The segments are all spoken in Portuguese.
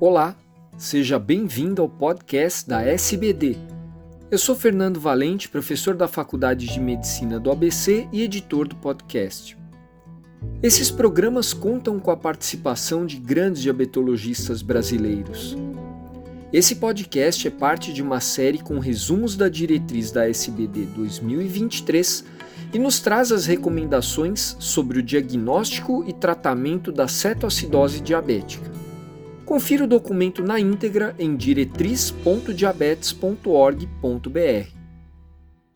Olá, seja bem-vindo ao podcast da SBD. Eu sou Fernando Valente, professor da Faculdade de Medicina do ABC e editor do podcast. Esses programas contam com a participação de grandes diabetologistas brasileiros. Esse podcast é parte de uma série com resumos da diretriz da SBD 2023 e nos traz as recomendações sobre o diagnóstico e tratamento da cetoacidose diabética. Confira o documento na íntegra em diretriz.diabetes.org.br.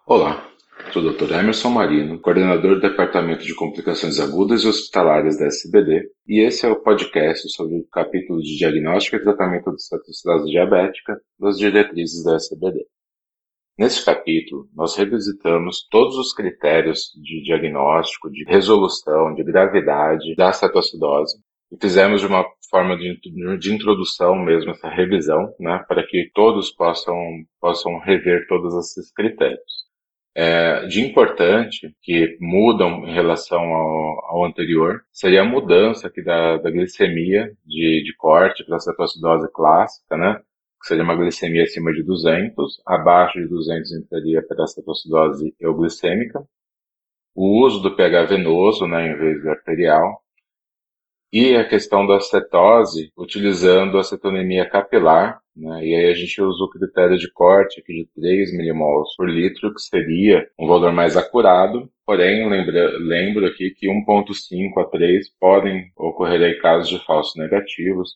Olá, sou o Dr. Emerson Marino, coordenador do Departamento de Complicações Agudas e Hospitalares da SBD, e esse é o podcast sobre o capítulo de Diagnóstico e Tratamento de Cetoacidose Diabética das diretrizes da SBD. Nesse capítulo, nós revisitamos todos os critérios de diagnóstico, de resolução, de gravidade da cetoacidose e fizemos de uma forma de, de introdução mesmo essa revisão, né, para que todos possam, possam rever todos esses critérios. É, de importante que mudam em relação ao, ao, anterior seria a mudança aqui da, da glicemia de, de corte para a cetoacidose clássica, né? que seria uma glicemia acima de 200, abaixo de 200 entraria para a cetoacidose euglicêmica, o uso do pH venoso, né, em vez de arterial, e a questão da cetose, utilizando a cetonemia capilar, né, e aí a gente usa o critério de corte aqui de 3 milimols por litro, que seria um valor mais acurado, porém lembra, lembro aqui que 1.5 a 3 podem ocorrer aí casos de falsos negativos,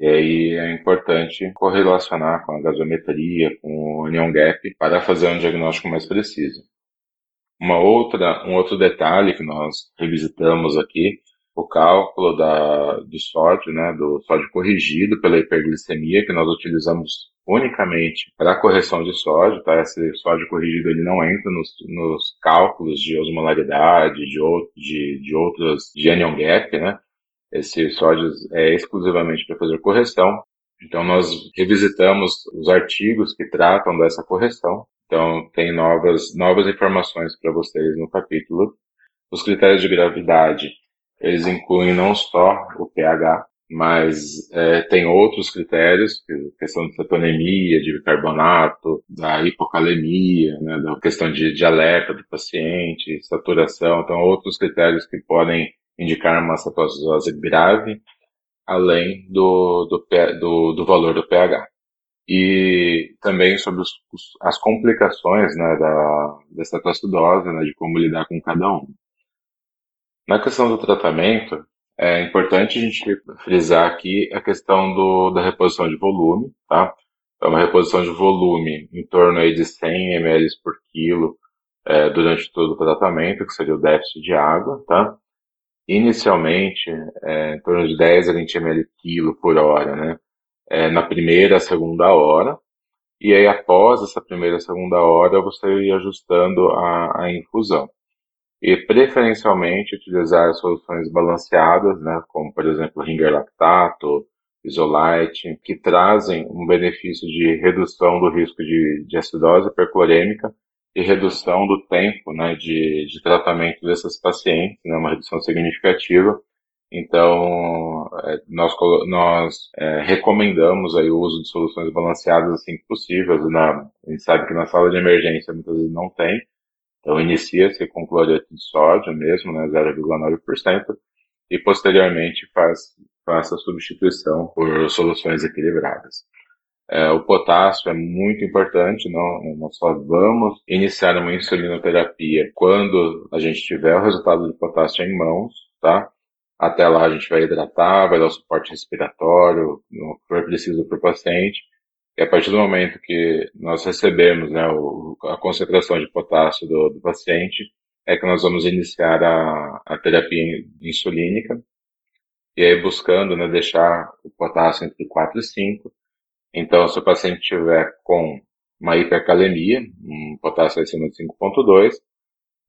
e aí é importante correlacionar com a gasometria, com o onion gap, para fazer um diagnóstico mais preciso. Uma outra, um outro detalhe que nós revisitamos aqui, o cálculo da, do sódio, né, do sódio corrigido pela hiperglicemia, que nós utilizamos unicamente para correção de sódio, tá? Esse sódio corrigido ele não entra nos, nos cálculos de osmolaridade, de, de, de outras, de anion gap, né? Esse sódio é exclusivamente para fazer correção. Então, nós revisitamos os artigos que tratam dessa correção. Então, tem novas, novas informações para vocês no capítulo. Os critérios de gravidade, eles incluem não só o pH, mas é, tem outros critérios, questão de cetonemia, de bicarbonato, da hipocalemia, né, da questão de, de alerta do paciente, saturação, então outros critérios que podem indicar uma cetoacidose grave, além do, do, do, do valor do pH. E também sobre os, as complicações né, da, da cetoacidose, né, de como lidar com cada um. Na questão do tratamento, é importante a gente frisar aqui a questão do, da reposição de volume, tá? É uma reposição de volume em torno aí de 100 ml por quilo é, durante todo o tratamento, que seria o déficit de água, tá? inicialmente é, em torno de 10 a 20 ml quilo por hora, né? É, na primeira, segunda hora. E aí, após essa primeira, segunda hora, você ia ajustando a, a infusão. E, preferencialmente, utilizar soluções balanceadas, né? Como, por exemplo, ringer lactato, isolite, que trazem um benefício de redução do risco de, de acidose hiperclorêmica e redução do tempo né, de, de tratamento dessas pacientes, né, uma redução significativa. Então, é, nós, nós é, recomendamos aí o uso de soluções balanceadas assim que possível. A gente sabe que na sala de emergência muitas vezes não tem. Então, inicia-se com cloreto de sódio mesmo, né, 0,9%, e posteriormente faz, faz a substituição por soluções equilibradas. É, o potássio é muito importante, não, nós só vamos iniciar uma insulinoterapia quando a gente tiver o resultado de potássio em mãos, tá? Até lá a gente vai hidratar, vai dar o suporte respiratório, no que for preciso para o paciente. E a partir do momento que nós recebemos né, o, a concentração de potássio do, do, paciente, é que nós vamos iniciar a, a terapia insulínica. E aí buscando né, deixar o potássio entre 4 e 5, então, se o paciente tiver com uma hipercalemia, um potássio acima de 5.2,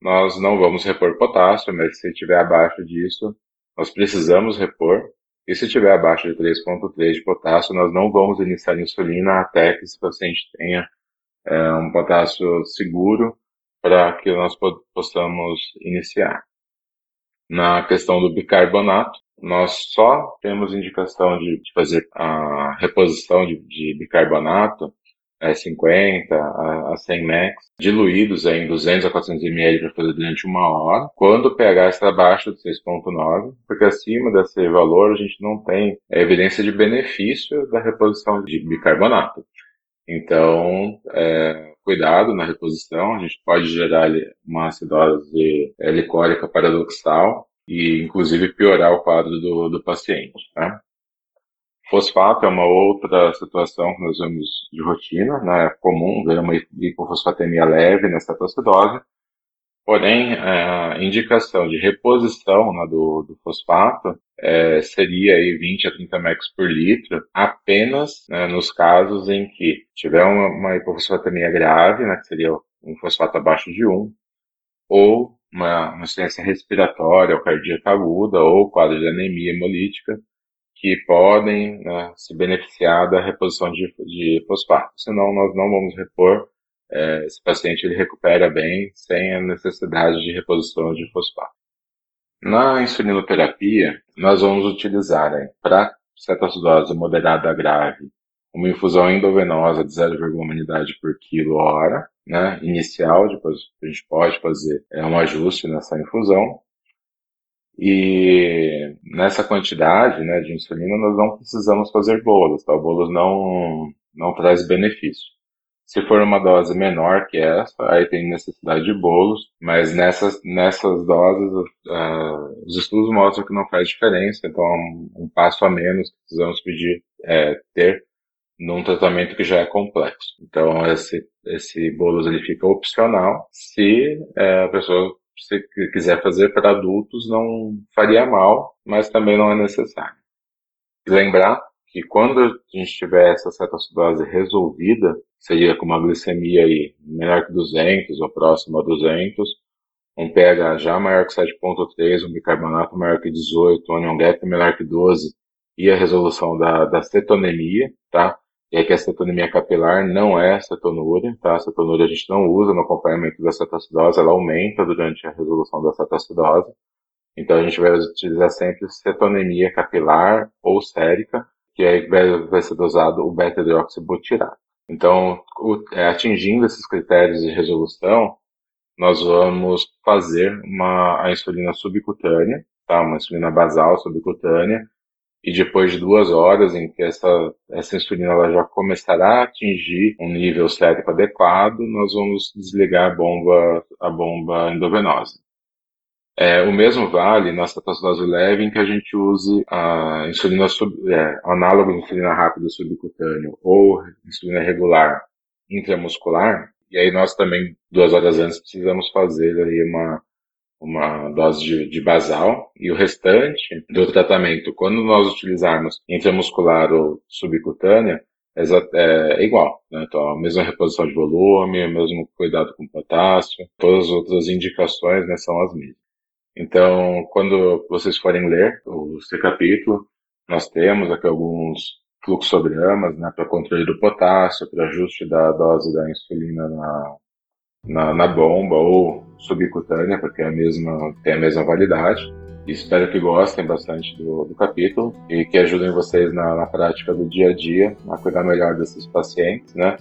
nós não vamos repor potássio, mas se estiver abaixo disso, nós precisamos repor. E se estiver abaixo de 3.3 de potássio, nós não vamos iniciar insulina até que esse paciente tenha é, um potássio seguro para que nós possamos iniciar. Na questão do bicarbonato, nós só temos indicação de, de fazer a reposição de, de bicarbonato é 50 a, a 100 max, diluídos em 200 a 400 ml para fazer durante uma hora, quando o pH está abaixo de 6.9, porque acima desse valor a gente não tem evidência de benefício da reposição de bicarbonato. Então, é, cuidado na reposição, a gente pode gerar uma acidose licórica paradoxal e, inclusive, piorar o quadro do, do paciente. Tá? Fosfato é uma outra situação que nós vemos de rotina, né? é comum ver uma hipofosfatemia leve nessa cetoacidose, porém a indicação de reposição né, do, do, fosfato é, seria aí 20 a 30 mEq por litro apenas né, nos casos em que tiver uma, uma hipofosfatemia grave, né, que seria um fosfato abaixo de 1, ou uma, uma respiratória ou cardíaca aguda, ou quadro de anemia hemolítica, que podem né, se beneficiar da reposição de, de fosfato. Senão, nós não vamos repor. É, esse paciente ele recupera bem sem a necessidade de reposição de fosfato. Na insulinoterapia, nós vamos utilizar para cetoacidose moderada a grave uma infusão endovenosa de 0,1 unidade por quilo hora, né, inicial, depois a gente pode fazer é, um ajuste nessa infusão, e nessa quantidade né, de insulina, nós não precisamos fazer bolos, tá? O bolos não, não traz benefício. Se for uma dose menor que essa, aí tem necessidade de bolos, mas nessas, nessas doses, uh, os estudos mostram que não faz diferença, então é um, um passo a menos que precisamos pedir, é, ter num tratamento que já é complexo. Então, esse, esse bolos ele fica opcional se é, a pessoa se quiser fazer para adultos, não faria mal, mas também não é necessário. Lembrar que quando a gente tiver essa cetoacidose resolvida, seria com uma glicemia aí menor que 200 ou próximo a 200, um pH já maior que 7.3, um bicarbonato maior que 18, um anion gap menor que 12 e a resolução da, da cetonemia, tá? E aqui a cetonemia capilar não é cetonúria, tá? A cetonúria a gente não usa no acompanhamento da cetoacidose, ela aumenta durante a resolução da cetoacidose. Então a gente vai utilizar sempre cetonemia capilar ou sérica, que aí vai, ser dosado o beta-hidroxibutirato. Então, é, atingindo esses critérios de resolução, nós vamos fazer uma a insulina subcutânea, tá? Uma insulina basal subcutânea, e depois de duas horas em que essa, essa insulina ela já começará a atingir um nível sérico adequado, nós vamos desligar a bomba, a bomba endovenosa. É, o mesmo vale na cetoacidose leve em que a gente use a insulina sub, é, análogo de insulina rápida subcutâneo ou insulina regular intramuscular, e aí nós também, duas horas antes, precisamos fazer aí uma uma dose de, de, basal e o restante do tratamento, quando nós utilizarmos intramuscular ou subcutânea, é, é igual. Né? Então, a mesma reposição de volume, o mesmo cuidado com potássio, todas as outras indicações né, são as mesmas. Então, quando vocês forem ler o C capítulo, nós temos aqui alguns fluxogramas né, para controle do potássio, para ajuste da dose da insulina na, na, na bomba ou subcutânea, porque é a mesma, tem a mesma validade. Espero que gostem bastante do, do capítulo e que ajudem vocês na, na, prática do dia a dia a cuidar melhor desses pacientes, né?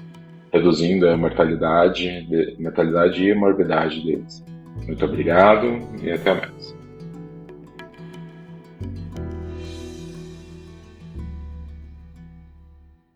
Reduzindo a mortalidade, de, mortalidade e morbidade deles. Muito obrigado e até mais.